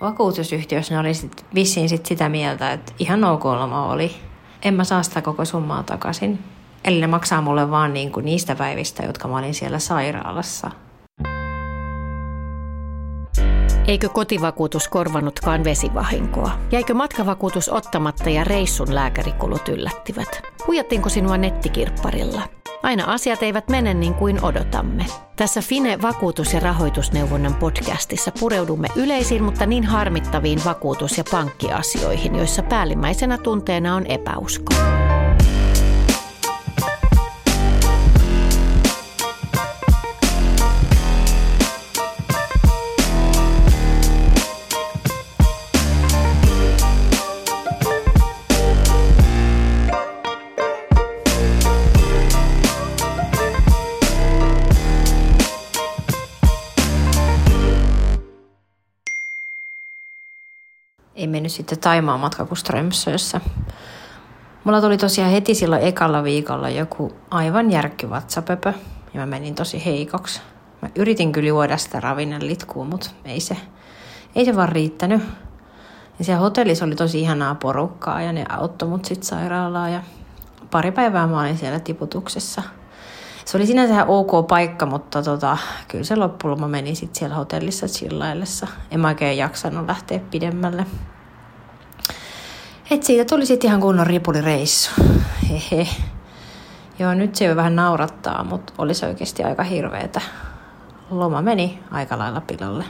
vakuutusyhtiössä ne oli sit vissiin sit sitä mieltä, että ihan ok loma oli. En mä saa sitä koko summaa takaisin. Eli ne maksaa mulle vaan niin kuin niistä päivistä, jotka mä olin siellä sairaalassa. Eikö kotivakuutus korvannutkaan vesivahinkoa? Jäikö matkavakuutus ottamatta ja reissun lääkärikulut yllättivät? Huijattiinko sinua nettikirpparilla? Aina asiat eivät mene niin kuin odotamme. Tässä Fine vakuutus- ja rahoitusneuvonnan podcastissa pureudumme yleisiin, mutta niin harmittaviin vakuutus- ja pankkiasioihin, joissa päällimmäisenä tunteena on epäusko. Ei mennyt sitten Taimaan matka kuin Strömsössä. Mulla tuli tosiaan heti silloin ekalla viikolla joku aivan järkky vatsapöpö ja mä menin tosi heikoksi. Mä yritin kyllä juoda sitä ravinnelitkua, mutta ei se, ei se vaan riittänyt. Ja siellä hotellissa oli tosi ihanaa porukkaa ja ne auttoi mut sitten sairaalaan ja pari päivää mä olin siellä tiputuksessa. Se oli sinänsä ihan ok paikka, mutta tota, kyllä se loppuloma meni sitten siellä hotellissa chillaillessa. En mä oikein jaksanut lähteä pidemmälle. Et siitä tuli sitten ihan kunnon ripulireissu. Hehe. Joo, nyt se jo vähän naurattaa, mutta olisi oikeasti aika hirveetä. Loma meni aika lailla pilalle.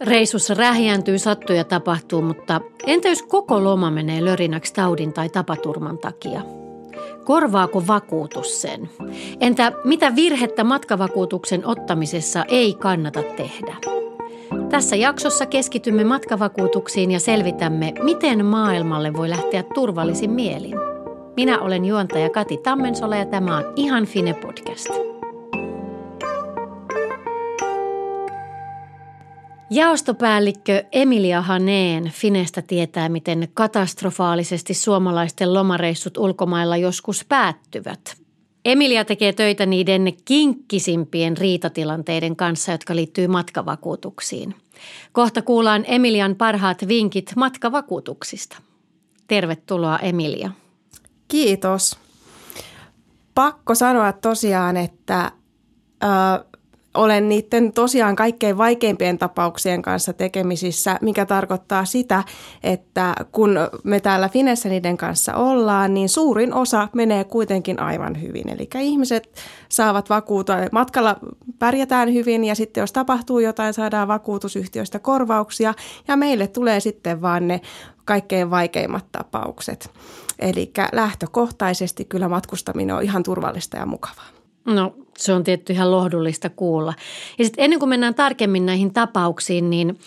Reissussa rähjääntyy, sattuu ja tapahtuu, mutta entä jos koko loma menee lörinäksi taudin tai tapaturman takia? Korvaako vakuutus sen? Entä mitä virhettä matkavakuutuksen ottamisessa ei kannata tehdä? Tässä jaksossa keskitymme matkavakuutuksiin ja selvitämme, miten maailmalle voi lähteä turvallisin mielin. Minä olen juontaja Kati Tammensola ja tämä on Ihan Fine podcast. Jaostopäällikkö Emilia Haneen Finestä tietää, miten katastrofaalisesti suomalaisten lomareissut ulkomailla joskus päättyvät. Emilia tekee töitä niiden kinkkisimpien riitatilanteiden kanssa, jotka liittyy matkavakuutuksiin. Kohta kuullaan Emilian parhaat vinkit matkavakuutuksista. Tervetuloa Emilia. Kiitos. Pakko sanoa tosiaan, että olen niiden tosiaan kaikkein vaikeimpien tapauksien kanssa tekemisissä, mikä tarkoittaa sitä, että kun me täällä Finessä niiden kanssa ollaan, niin suurin osa menee kuitenkin aivan hyvin. Eli ihmiset saavat vakuutua, matkalla pärjätään hyvin ja sitten jos tapahtuu jotain, saadaan vakuutusyhtiöistä korvauksia ja meille tulee sitten vaan ne kaikkein vaikeimmat tapaukset. Eli lähtökohtaisesti kyllä matkustaminen on ihan turvallista ja mukavaa. No se on tietty ihan lohdullista kuulla. Ja sitten ennen kuin mennään tarkemmin näihin tapauksiin, niin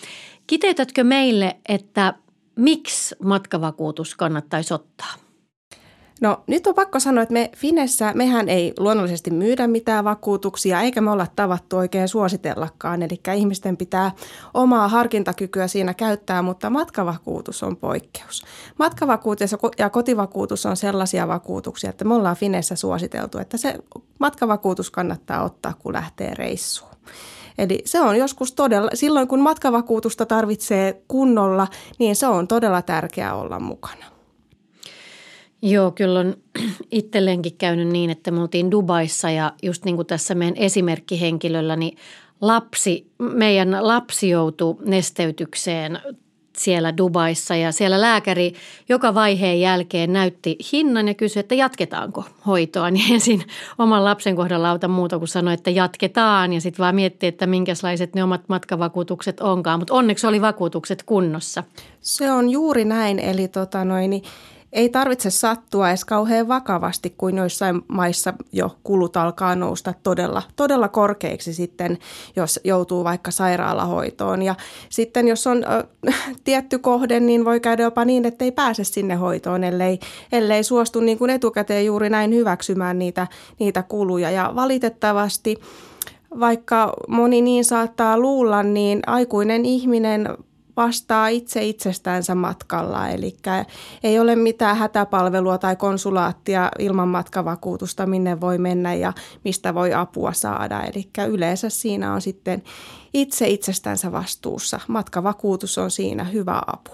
kiteytätkö meille, että miksi matkavakuutus kannattaisi ottaa? No nyt on pakko sanoa, että me Finessä, mehän ei luonnollisesti myydä mitään vakuutuksia, eikä me olla tavattu oikein suositellakaan. Eli ihmisten pitää omaa harkintakykyä siinä käyttää, mutta matkavakuutus on poikkeus. Matkavakuutus ja kotivakuutus on sellaisia vakuutuksia, että me ollaan Finessä suositeltu, että se matkavakuutus kannattaa ottaa, kun lähtee reissuun. Eli se on joskus todella, silloin kun matkavakuutusta tarvitsee kunnolla, niin se on todella tärkeää olla mukana. Joo, kyllä on itselleenkin käynyt niin, että me oltiin Dubaissa ja just niin kuin tässä meidän esimerkkihenkilöllä, niin lapsi, meidän lapsi joutui nesteytykseen siellä Dubaissa ja siellä lääkäri joka vaiheen jälkeen näytti hinnan ja kysyi, että jatketaanko hoitoa. Niin ensin oman lapsen kohdalla auta muuta kuin sanoi, että jatketaan ja sitten vaan miettii, että minkälaiset ne omat matkavakuutukset onkaan. Mutta onneksi oli vakuutukset kunnossa. Se on juuri näin, eli tota noin, niin ei tarvitse sattua edes kauhean vakavasti, kuin joissain maissa jo kulut alkaa nousta todella, todella korkeiksi sitten, jos joutuu vaikka sairaalahoitoon. Ja sitten jos on ö, tietty kohde, niin voi käydä jopa niin, että ei pääse sinne hoitoon, ellei, ellei suostu niin kuin etukäteen juuri näin hyväksymään niitä, niitä kuluja. Ja valitettavasti vaikka moni niin saattaa luulla, niin aikuinen ihminen vastaa itse itsestänsä matkalla. Eli ei ole mitään hätäpalvelua tai konsulaattia ilman matkavakuutusta, minne voi mennä ja mistä voi apua saada. Eli yleensä siinä on sitten itse itsestänsä vastuussa. Matkavakuutus on siinä hyvä apu.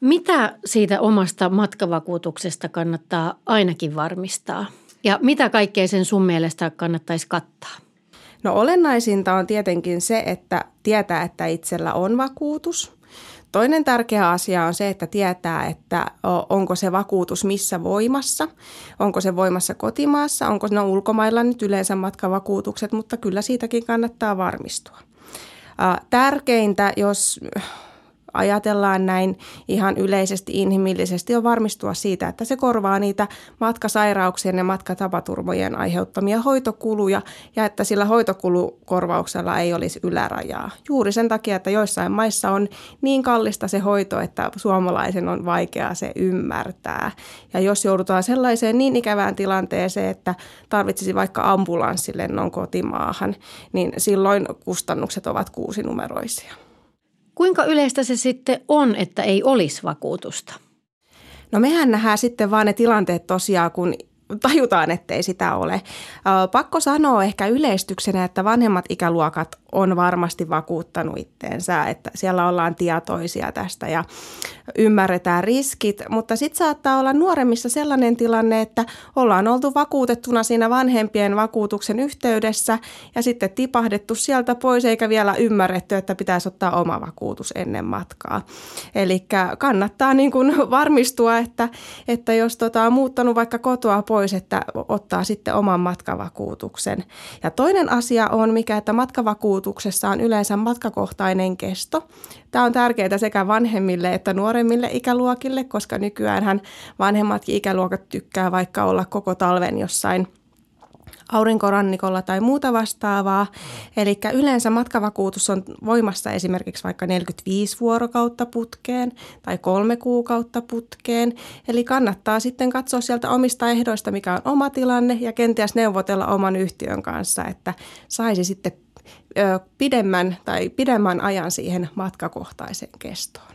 Mitä siitä omasta matkavakuutuksesta kannattaa ainakin varmistaa? Ja mitä kaikkea sen sun mielestä kannattaisi kattaa? No olennaisinta on tietenkin se, että tietää, että itsellä on vakuutus. Toinen tärkeä asia on se, että tietää, että onko se vakuutus missä voimassa. Onko se voimassa kotimaassa, onko ne ulkomailla nyt yleensä matkavakuutukset, mutta kyllä siitäkin kannattaa varmistua. Tärkeintä, jos ajatellaan näin ihan yleisesti inhimillisesti, on varmistua siitä, että se korvaa niitä matkasairauksien ja matkatapaturmojen aiheuttamia hoitokuluja ja että sillä hoitokulukorvauksella ei olisi ylärajaa. Juuri sen takia, että joissain maissa on niin kallista se hoito, että suomalaisen on vaikea se ymmärtää. Ja jos joudutaan sellaiseen niin ikävään tilanteeseen, että tarvitsisi vaikka ambulanssilennon kotimaahan, niin silloin kustannukset ovat kuusinumeroisia. Kuinka yleistä se sitten on, että ei olisi vakuutusta? No mehän nähdään sitten vaan ne tilanteet tosiaan, kun tajutaan, ettei sitä ole. Pakko sanoa ehkä yleistyksenä, että vanhemmat ikäluokat on varmasti vakuuttanut itteensä, että siellä ollaan tietoisia tästä ja ymmärretään riskit, mutta sitten saattaa olla nuoremmissa sellainen tilanne, että ollaan oltu vakuutettuna siinä vanhempien vakuutuksen yhteydessä ja sitten tipahdettu sieltä pois eikä vielä ymmärretty, että pitäisi ottaa oma vakuutus ennen matkaa. Eli kannattaa niin kuin varmistua, että, että jos tota on muuttanut vaikka kotoa pois, että ottaa sitten oman matkavakuutuksen. Ja toinen asia on, mikä että matkavakuutuksessa on yleensä matkakohtainen kesto. Tämä on tärkeää sekä vanhemmille että nuoremmille ikäluokille, koska nykyään vanhemmatkin ikäluokat tykkää vaikka olla koko talven jossain – aurinkorannikolla tai muuta vastaavaa. Eli yleensä matkavakuutus on voimassa esimerkiksi vaikka 45 vuorokautta putkeen tai kolme kuukautta putkeen. Eli kannattaa sitten katsoa sieltä omista ehdoista, mikä on oma tilanne ja kenties neuvotella oman yhtiön kanssa, että saisi sitten pidemmän tai pidemmän ajan siihen matkakohtaiseen kestoon.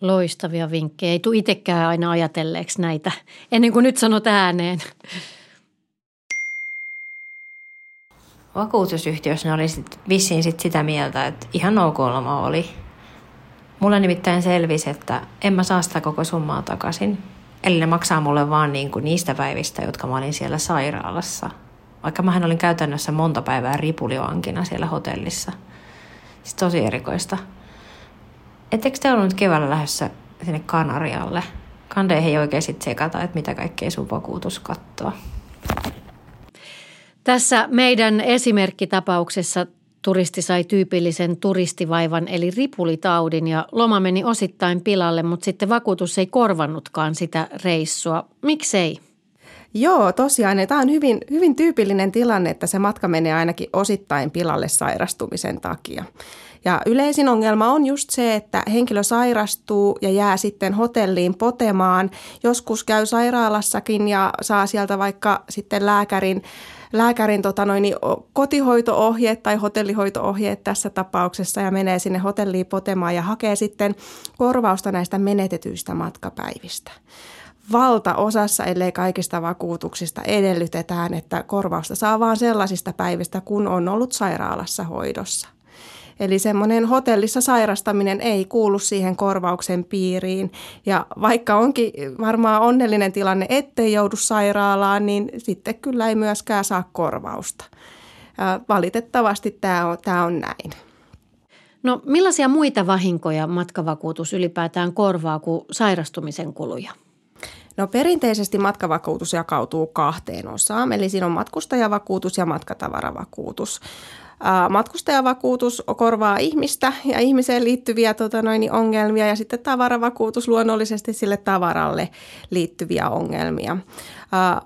Loistavia vinkkejä. Ei tule itsekään aina ajatelleeksi näitä ennen kuin nyt sanot ääneen. vakuutusyhtiössä ne oli sit vissiin sit sitä mieltä, että ihan ok loma oli. Mulle nimittäin selvisi, että en mä saa sitä koko summaa takaisin. Eli ne maksaa mulle vaan niin kuin niistä päivistä, jotka mä olin siellä sairaalassa. Vaikka mähän olin käytännössä monta päivää ripulivankina siellä hotellissa. Siis tosi erikoista. Ettekö te ollut nyt keväällä lähdössä sinne Kanarialle? Kande ei oikein sitten sekata, että mitä kaikkea sun vakuutus kattoo. Tässä meidän esimerkkitapauksessa turisti sai tyypillisen turistivaivan eli ripulitaudin ja loma meni osittain pilalle, mutta sitten vakuutus ei korvannutkaan sitä reissua. Miksei? Joo, tosiaan. Tämä on hyvin, hyvin tyypillinen tilanne, että se matka menee ainakin osittain pilalle sairastumisen takia. Ja yleisin ongelma on just se, että henkilö sairastuu ja jää sitten hotelliin potemaan. Joskus käy sairaalassakin ja saa sieltä vaikka sitten lääkärin lääkärin tota noin, niin kotihoitoohjeet tai hotellihoitoohjeet tässä tapauksessa ja menee sinne hotelliin potemaan ja hakee sitten korvausta näistä menetetyistä matkapäivistä valtaosassa, ellei kaikista vakuutuksista edellytetään, että korvausta saa vain sellaisista päivistä, kun on ollut sairaalassa hoidossa. Eli semmoinen hotellissa sairastaminen ei kuulu siihen korvauksen piiriin. Ja vaikka onkin varmaan onnellinen tilanne, ettei joudu sairaalaan, niin sitten kyllä ei myöskään saa korvausta. Valitettavasti tämä on, tämä on näin. No millaisia muita vahinkoja matkavakuutus ylipäätään korvaa kuin sairastumisen kuluja? No perinteisesti matkavakuutus jakautuu kahteen osaan, eli siinä on matkustajavakuutus ja matkatavaravakuutus. Matkustajavakuutus korvaa ihmistä ja ihmiseen liittyviä tota noin, ongelmia ja sitten tavaravakuutus luonnollisesti sille tavaralle liittyviä ongelmia.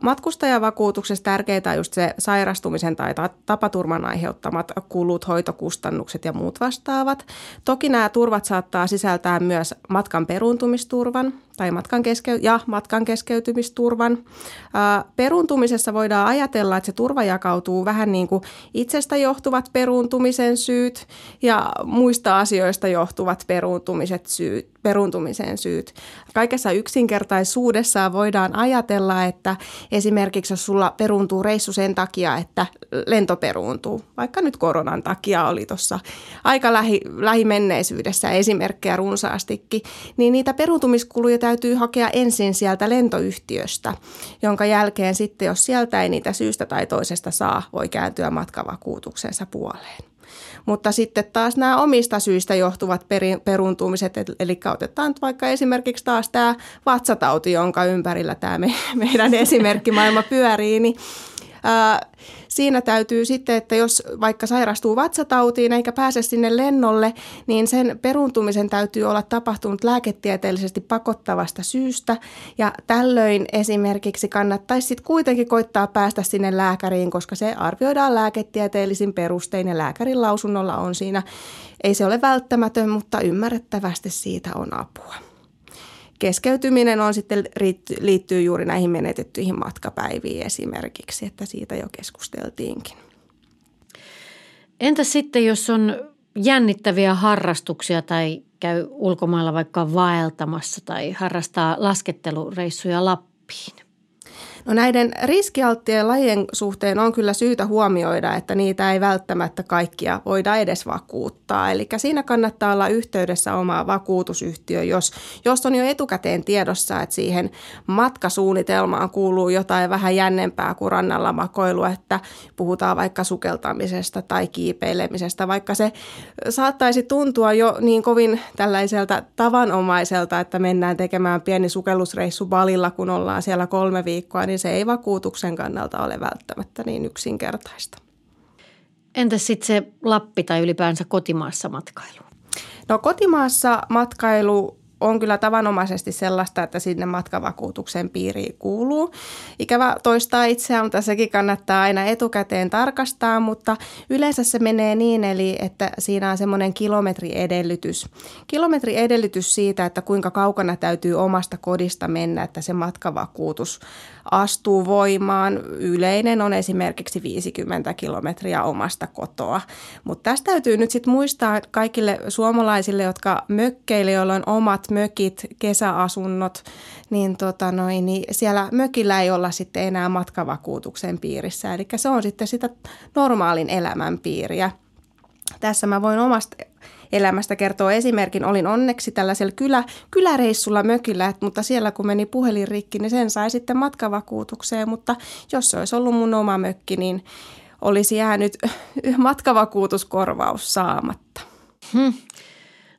Matkustajavakuutuksessa tärkeää on just se sairastumisen tai tapaturman aiheuttamat kulut, hoitokustannukset ja muut vastaavat. Toki nämä turvat saattaa sisältää myös matkan peruuntumisturvan tai matkan keskeut- ja matkan keskeytymisturvan. Peruuntumisessa voidaan ajatella, että se turva jakautuu vähän niin kuin itsestä johtuvat peruuntumisen syyt ja muista asioista johtuvat peruuntumiset syyt, peruuntumisen syyt. Kaikessa yksinkertaisuudessaan voidaan ajatella, että esimerkiksi jos sulla peruuntuu reissu sen takia, että lento peruuntuu, vaikka nyt koronan takia oli tuossa aika lähi, lähimenneisyydessä esimerkkejä runsaastikin, niin niitä peruuntumiskuluja täytyy hakea ensin sieltä lentoyhtiöstä, jonka jälkeen sitten, jos sieltä ei niitä syystä tai toisesta saa, voi kääntyä matkavakuutuksensa puoleen. Mutta sitten taas nämä omista syistä johtuvat peruuntumiset, eli otetaan vaikka esimerkiksi taas tämä vatsatauti, jonka ympärillä tämä me, meidän esimerkkimaailma pyörii, niin siinä täytyy sitten, että jos vaikka sairastuu vatsatautiin eikä pääse sinne lennolle, niin sen peruuntumisen täytyy olla tapahtunut lääketieteellisesti pakottavasta syystä. Ja tällöin esimerkiksi kannattaisi sitten kuitenkin koittaa päästä sinne lääkäriin, koska se arvioidaan lääketieteellisin perustein ja lääkärin lausunnolla on siinä. Ei se ole välttämätön, mutta ymmärrettävästi siitä on apua keskeytyminen on sitten liittyy juuri näihin menetettyihin matkapäiviin esimerkiksi, että siitä jo keskusteltiinkin. Entä sitten, jos on jännittäviä harrastuksia tai käy ulkomailla vaikka vaeltamassa tai harrastaa laskettelureissuja Lappiin? No näiden riskialttien lajien suhteen on kyllä syytä huomioida, että niitä ei välttämättä kaikkia voida edes vakuuttaa. Eli siinä kannattaa olla yhteydessä oma vakuutusyhtiö, jos, jos on jo etukäteen tiedossa, että siihen matkasuunnitelmaan kuuluu jotain vähän jännempää kuin rannalla makoilu, että puhutaan vaikka sukeltamisesta tai kiipeilemisestä, vaikka se saattaisi tuntua jo niin kovin tällaiselta tavanomaiselta, että mennään tekemään pieni sukellusreissu balilla, kun ollaan siellä kolme viikkoa, niin niin se ei vakuutuksen kannalta ole välttämättä niin yksinkertaista. Entäs sitten se Lappi tai ylipäänsä kotimaassa matkailu? No kotimaassa matkailu on kyllä tavanomaisesti sellaista, että sinne matkavakuutuksen piiriin kuuluu. Ikävä toistaa itseään, mutta sekin kannattaa aina etukäteen tarkastaa, mutta yleensä se menee niin, eli että siinä on semmoinen kilometriedellytys. Kilometriedellytys siitä, että kuinka kaukana täytyy omasta kodista mennä, että se matkavakuutus astuu voimaan. Yleinen on esimerkiksi 50 kilometriä omasta kotoa. Mutta tästä täytyy nyt sitten muistaa kaikille suomalaisille, jotka mökkeille, joilla on omat mökit, kesäasunnot, niin, tota noin, niin siellä mökillä ei olla sitten enää matkavakuutuksen piirissä. Eli se on sitten sitä normaalin elämän piiriä. Tässä mä voin omasta elämästä kertoo esimerkin. Olin onneksi tällaisella kylä, kyläreissulla mökillä, mutta siellä kun meni puhelin rikki, niin sen sai sitten matkavakuutukseen. Mutta jos se olisi ollut mun oma mökki, niin olisi jäänyt matkavakuutuskorvaus saamatta. Hmm.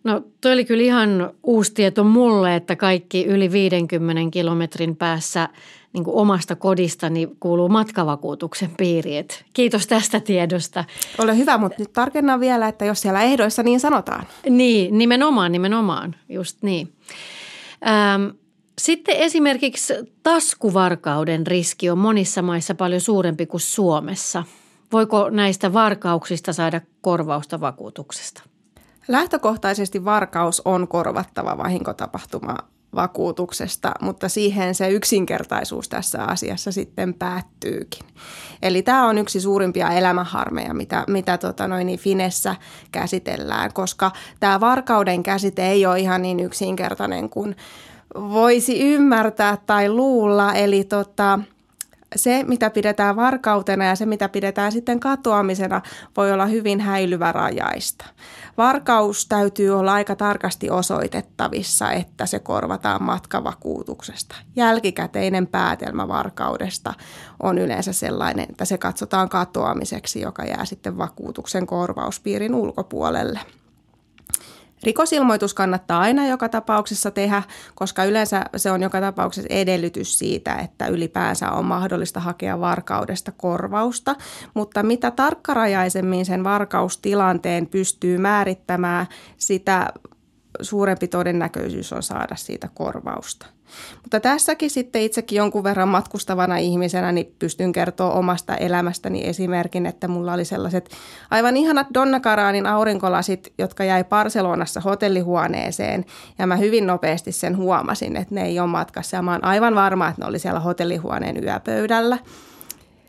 No toi oli kyllä ihan uusi tieto mulle, että kaikki yli 50 kilometrin päässä niin kuin omasta kodistani kuuluu matkavakuutuksen piiriin. Kiitos tästä tiedosta. Ole hyvä, mutta nyt tarkennan vielä, että jos siellä ehdoissa niin sanotaan. Niin, nimenomaan, nimenomaan, just niin. Ähm, sitten esimerkiksi taskuvarkauden riski on monissa maissa paljon suurempi kuin Suomessa. Voiko näistä varkauksista saada korvausta vakuutuksesta? Lähtökohtaisesti varkaus on korvattava vahinkotapahtuma vakuutuksesta, mutta siihen se yksinkertaisuus tässä asiassa sitten päättyykin. Eli tämä on yksi suurimpia elämänharmeja, mitä, mitä tota noin, niin Finessä käsitellään, koska tämä varkauden käsite ei ole ihan niin yksinkertainen kuin voisi ymmärtää tai luulla. Eli tota, se, mitä pidetään varkautena ja se, mitä pidetään sitten katoamisena, voi olla hyvin häilyvä rajaista. Varkaus täytyy olla aika tarkasti osoitettavissa, että se korvataan matkavakuutuksesta. Jälkikäteinen päätelmä varkaudesta on yleensä sellainen, että se katsotaan katoamiseksi, joka jää sitten vakuutuksen korvauspiirin ulkopuolelle. Rikosilmoitus kannattaa aina joka tapauksessa tehdä, koska yleensä se on joka tapauksessa edellytys siitä, että ylipäänsä on mahdollista hakea varkaudesta korvausta. Mutta mitä tarkkarajaisemmin sen varkaustilanteen pystyy määrittämään, sitä suurempi todennäköisyys on saada siitä korvausta. Mutta tässäkin sitten itsekin jonkun verran matkustavana ihmisenä niin pystyn kertoa omasta elämästäni esimerkin, että mulla oli sellaiset aivan ihanat Donna Karanin aurinkolasit, jotka jäi Barcelonassa hotellihuoneeseen ja mä hyvin nopeasti sen huomasin, että ne ei ole matkassa ja mä oon aivan varma, että ne oli siellä hotellihuoneen yöpöydällä.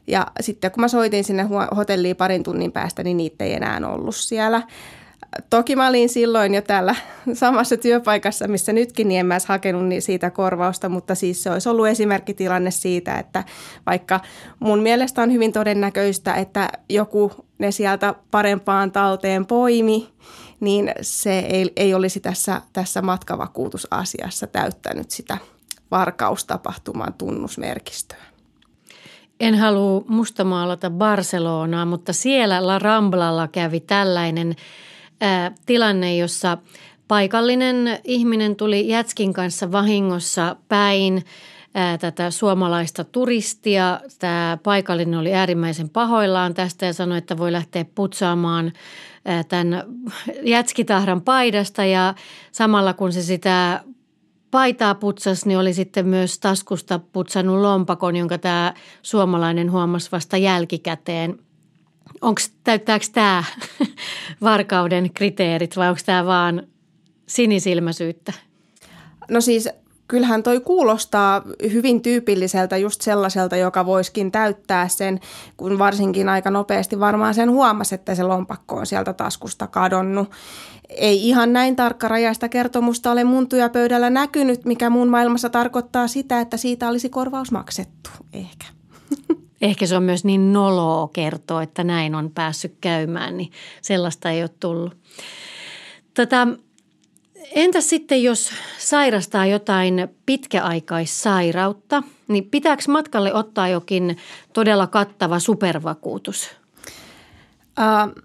Ja sitten kun mä soitin sinne hotelliin parin tunnin päästä, niin niitä ei enää ollut siellä. Toki mä olin silloin jo täällä samassa työpaikassa, missä nytkin, niin en mä hakenut niin siitä korvausta, mutta siis se olisi ollut esimerkkitilanne siitä, että vaikka mun mielestä on hyvin todennäköistä, että joku ne sieltä parempaan talteen poimi, niin se ei, ei olisi tässä, tässä matkavakuutusasiassa täyttänyt sitä varkaustapahtuman tunnusmerkistöä. En halua mustamaalata Barcelonaa, mutta siellä La Ramblalla kävi tällainen tilanne, jossa paikallinen ihminen tuli Jätskin kanssa vahingossa päin tätä suomalaista turistia. Tämä paikallinen oli äärimmäisen pahoillaan tästä ja sanoi, että voi lähteä putsaamaan tämän jätskitahran paidasta ja samalla kun se sitä paitaa putsas, niin oli sitten myös taskusta putsannut lompakon, jonka tämä suomalainen huomasi vasta jälkikäteen. Onko, täyttääkö tämä varkauden kriteerit vai onko tämä vaan sinisilmäisyyttä? No siis kyllähän toi kuulostaa hyvin tyypilliseltä just sellaiselta, joka voiskin täyttää sen, kun varsinkin aika nopeasti varmaan sen huomasi, että se lompakko on sieltä taskusta kadonnut. Ei ihan näin tarkkarajaista kertomusta ole mun työpöydällä näkynyt, mikä mun maailmassa tarkoittaa sitä, että siitä olisi korvaus maksettu, ehkä. Ehkä se on myös niin noloa kertoa, että näin on päässyt käymään, niin sellaista ei ole tullut. Tota, Entäs sitten, jos sairastaa jotain pitkäaikaissairautta, niin pitääkö matkalle ottaa jokin todella kattava supervakuutus? Uh,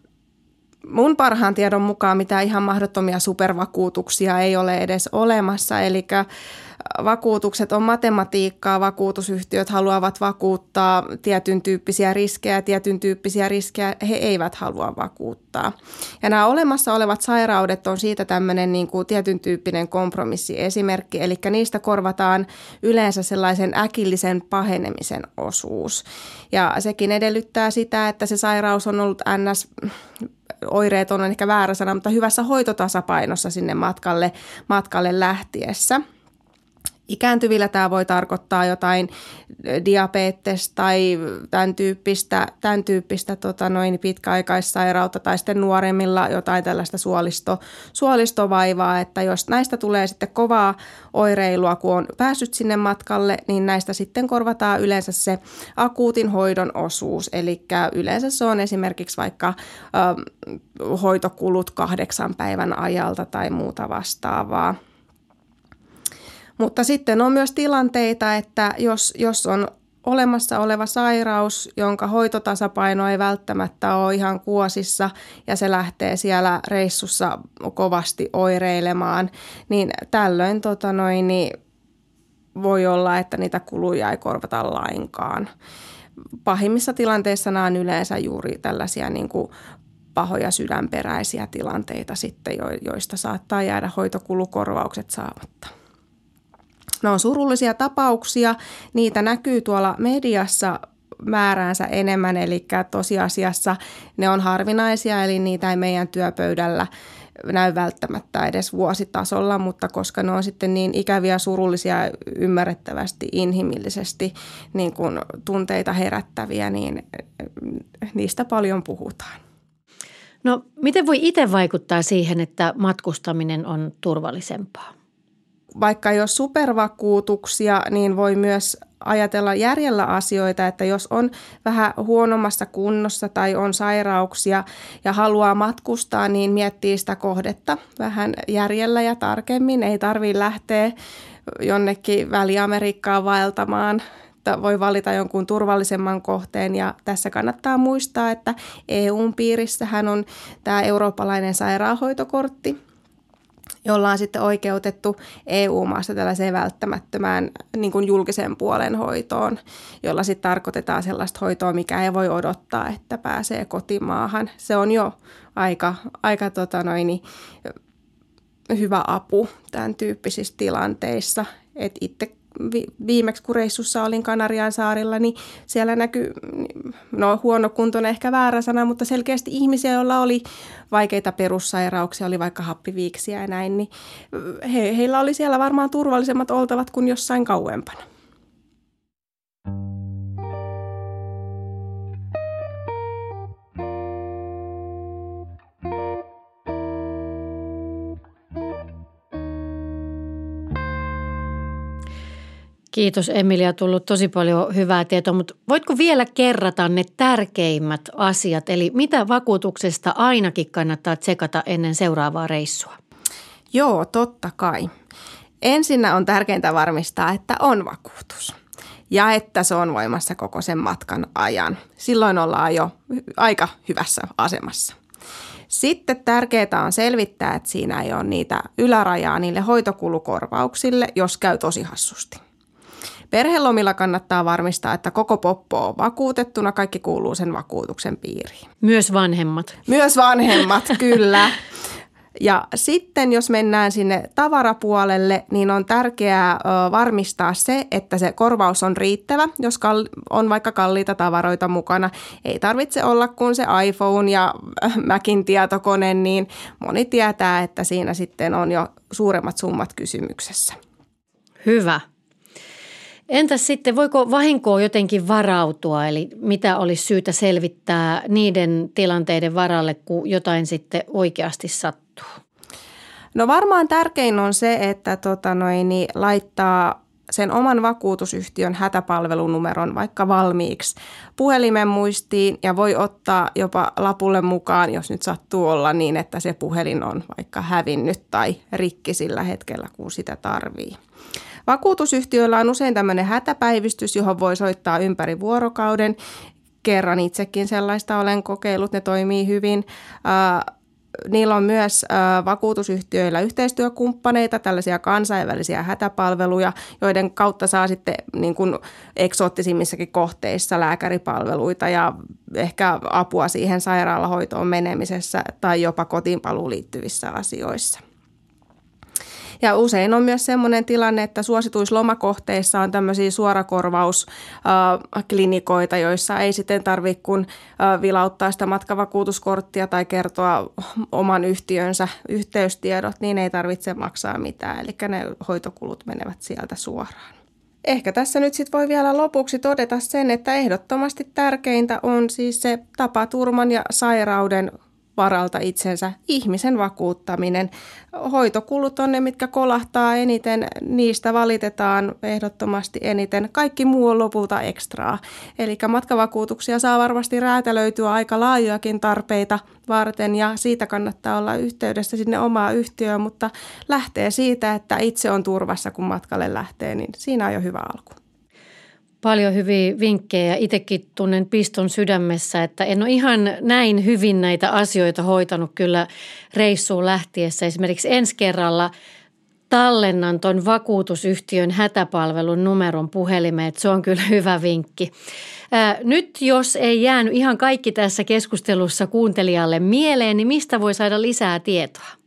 mun parhaan tiedon mukaan mitään ihan mahdottomia supervakuutuksia ei ole edes olemassa. Eli vakuutukset on matematiikkaa, vakuutusyhtiöt haluavat vakuuttaa tietyn tyyppisiä riskejä, tietyn tyyppisiä riskejä he eivät halua vakuuttaa. Ja nämä olemassa olevat sairaudet on siitä tämmöinen niin kuin tietyn tyyppinen kompromissiesimerkki, eli niistä korvataan yleensä sellaisen äkillisen pahenemisen osuus. Ja sekin edellyttää sitä, että se sairaus on ollut ns oireet on ehkä väärä sana, mutta hyvässä hoitotasapainossa sinne matkalle, matkalle lähtiessä – Ikääntyvillä tämä voi tarkoittaa jotain diabetes tai tämän tyyppistä, tämän tyyppistä tota noin pitkäaikaissairautta tai sitten nuoremmilla jotain tällaista suolisto, suolistovaivaa, että jos näistä tulee sitten kovaa oireilua, kun on päässyt sinne matkalle, niin näistä sitten korvataan yleensä se akuutin hoidon osuus, eli yleensä se on esimerkiksi vaikka ö, hoitokulut kahdeksan päivän ajalta tai muuta vastaavaa. Mutta sitten on myös tilanteita, että jos, jos on olemassa oleva sairaus, jonka hoitotasapaino ei välttämättä ole ihan kuosissa ja se lähtee siellä reissussa kovasti oireilemaan, niin tällöin tota noin, niin voi olla, että niitä kuluja ei korvata lainkaan. Pahimmissa tilanteissa nämä on yleensä juuri tällaisia niin kuin pahoja sydänperäisiä tilanteita sitten, joista saattaa jäädä hoitokulukorvaukset saamatta. Ne on surullisia tapauksia, niitä näkyy tuolla mediassa määräänsä enemmän, eli tosiasiassa ne on harvinaisia, eli niitä ei meidän työpöydällä näy välttämättä edes vuositasolla, mutta koska ne on sitten niin ikäviä, surullisia, ymmärrettävästi, inhimillisesti niin kuin tunteita herättäviä, niin niistä paljon puhutaan. No miten voi itse vaikuttaa siihen, että matkustaminen on turvallisempaa? Vaikka ei ole supervakuutuksia, niin voi myös ajatella järjellä asioita, että jos on vähän huonommassa kunnossa tai on sairauksia ja haluaa matkustaa, niin miettii sitä kohdetta vähän järjellä ja tarkemmin. Ei tarvitse lähteä jonnekin Väli-Amerikkaan vaeltamaan voi valita jonkun turvallisemman kohteen ja tässä kannattaa muistaa, että EUn piirissähän on tämä eurooppalainen sairaanhoitokortti, jolla on sitten oikeutettu EU-maasta tällaiseen välttämättömään niin kuin julkisen puolen hoitoon, jolla sitten tarkoitetaan sellaista hoitoa, mikä ei voi odottaa, että pääsee kotimaahan. Se on jo aika, aika tota noin, hyvä apu tämän tyyppisissä tilanteissa. Et itse viimeksi kun reissussa olin Kanarian saarilla, niin siellä näkyy, no huonokuntoinen ehkä väärä sana, mutta selkeästi ihmisiä, joilla oli vaikeita perussairauksia, oli vaikka happiviiksiä ja näin, niin he, heillä oli siellä varmaan turvallisemmat oltavat kuin jossain kauempana. Kiitos Emilia, tullut tosi paljon hyvää tietoa, mutta voitko vielä kerrata ne tärkeimmät asiat, eli mitä vakuutuksesta ainakin kannattaa tsekata ennen seuraavaa reissua? Joo, totta kai. Ensinnä on tärkeintä varmistaa, että on vakuutus ja että se on voimassa koko sen matkan ajan. Silloin ollaan jo aika hyvässä asemassa. Sitten tärkeää on selvittää, että siinä ei ole niitä ylärajaa niille hoitokulukorvauksille, jos käy tosi hassusti. Perhelomilla kannattaa varmistaa, että koko poppo on vakuutettuna, kaikki kuuluu sen vakuutuksen piiriin. Myös vanhemmat. Myös vanhemmat, kyllä. Ja sitten jos mennään sinne tavarapuolelle, niin on tärkeää varmistaa se, että se korvaus on riittävä, jos on vaikka kalliita tavaroita mukana. Ei tarvitse olla kuin se iPhone ja Macin tietokone, niin moni tietää, että siinä sitten on jo suuremmat summat kysymyksessä. Hyvä. Entäs sitten, voiko vahinkoa jotenkin varautua, eli mitä olisi syytä selvittää niiden tilanteiden varalle, kun jotain sitten oikeasti sattuu? No varmaan tärkein on se, että tota noin, niin laittaa sen oman vakuutusyhtiön hätäpalvelunumeron vaikka valmiiksi puhelimen muistiin ja voi ottaa jopa lapulle mukaan, jos nyt sattuu olla niin, että se puhelin on vaikka hävinnyt tai rikki sillä hetkellä, kun sitä tarvii. Vakuutusyhtiöillä on usein tämmöinen hätäpäivystys, johon voi soittaa ympäri vuorokauden. Kerran itsekin sellaista olen kokeillut, ne toimii hyvin. Niillä on myös vakuutusyhtiöillä yhteistyökumppaneita, tällaisia kansainvälisiä hätäpalveluja, joiden kautta saa sitten niin kuin eksoottisimmissakin kohteissa lääkäripalveluita ja ehkä apua siihen sairaalahoitoon menemisessä tai jopa kotiinpaluun liittyvissä asioissa. Ja usein on myös sellainen tilanne, että suosituissa lomakohteissa on tämmöisiä suorakorvausklinikoita, joissa ei sitten tarvitse kun vilauttaa sitä matkavakuutuskorttia tai kertoa oman yhtiönsä yhteystiedot, niin ei tarvitse maksaa mitään. Eli ne hoitokulut menevät sieltä suoraan. Ehkä tässä nyt sitten voi vielä lopuksi todeta sen, että ehdottomasti tärkeintä on siis se tapaturman ja sairauden varalta itsensä ihmisen vakuuttaminen. Hoitokulut on ne, mitkä kolahtaa eniten, niistä valitetaan ehdottomasti eniten. Kaikki muu on lopulta ekstraa. Eli matkavakuutuksia saa varmasti räätälöityä aika laajojakin tarpeita varten ja siitä kannattaa olla yhteydessä sinne omaa yhtiöön, mutta lähtee siitä, että itse on turvassa, kun matkalle lähtee, niin siinä on jo hyvä alku. Paljon hyviä vinkkejä. Itsekin tunnen piston sydämessä, että en ole ihan näin hyvin näitä asioita hoitanut kyllä reissuun lähtiessä. Esimerkiksi ensi kerralla tallennan tuon vakuutusyhtiön hätäpalvelun numeron puhelimeen. Se on kyllä hyvä vinkki. Nyt jos ei jäänyt ihan kaikki tässä keskustelussa kuuntelijalle mieleen, niin mistä voi saada lisää tietoa?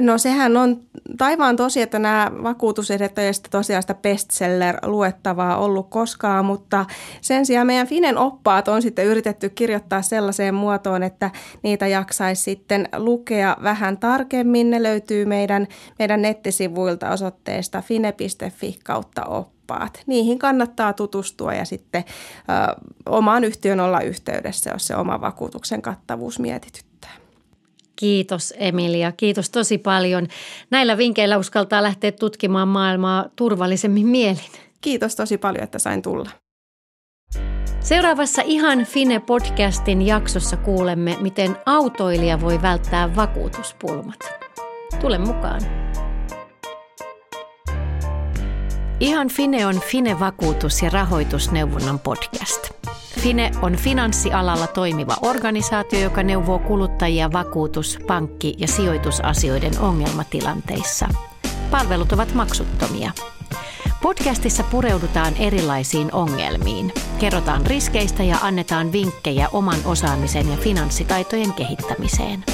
No sehän on taivaan tosi, että nämä vakuutusehdot tosiaan sitä bestseller-luettavaa ollut koskaan, mutta sen sijaan meidän Finen oppaat on sitten yritetty kirjoittaa sellaiseen muotoon, että niitä jaksaisi sitten lukea vähän tarkemmin. Ne löytyy meidän, meidän nettisivuilta osoitteesta fine.fi kautta oppaat. Niihin kannattaa tutustua ja sitten ö, omaan yhtiön olla yhteydessä, jos se oma vakuutuksen kattavuus mietityttää. Kiitos Emilia, kiitos tosi paljon. Näillä vinkkeillä uskaltaa lähteä tutkimaan maailmaa turvallisemmin mielin. Kiitos tosi paljon, että sain tulla. Seuraavassa Ihan Fine-podcastin jaksossa kuulemme, miten autoilija voi välttää vakuutuspulmat. Tule mukaan. Ihan Fine on Fine-vakuutus- ja rahoitusneuvonnan podcast. Fine on finanssialalla toimiva organisaatio, joka neuvoo kuluttajia vakuutus-, pankki- ja sijoitusasioiden ongelmatilanteissa. Palvelut ovat maksuttomia. Podcastissa pureudutaan erilaisiin ongelmiin. Kerrotaan riskeistä ja annetaan vinkkejä oman osaamisen ja finanssitaitojen kehittämiseen.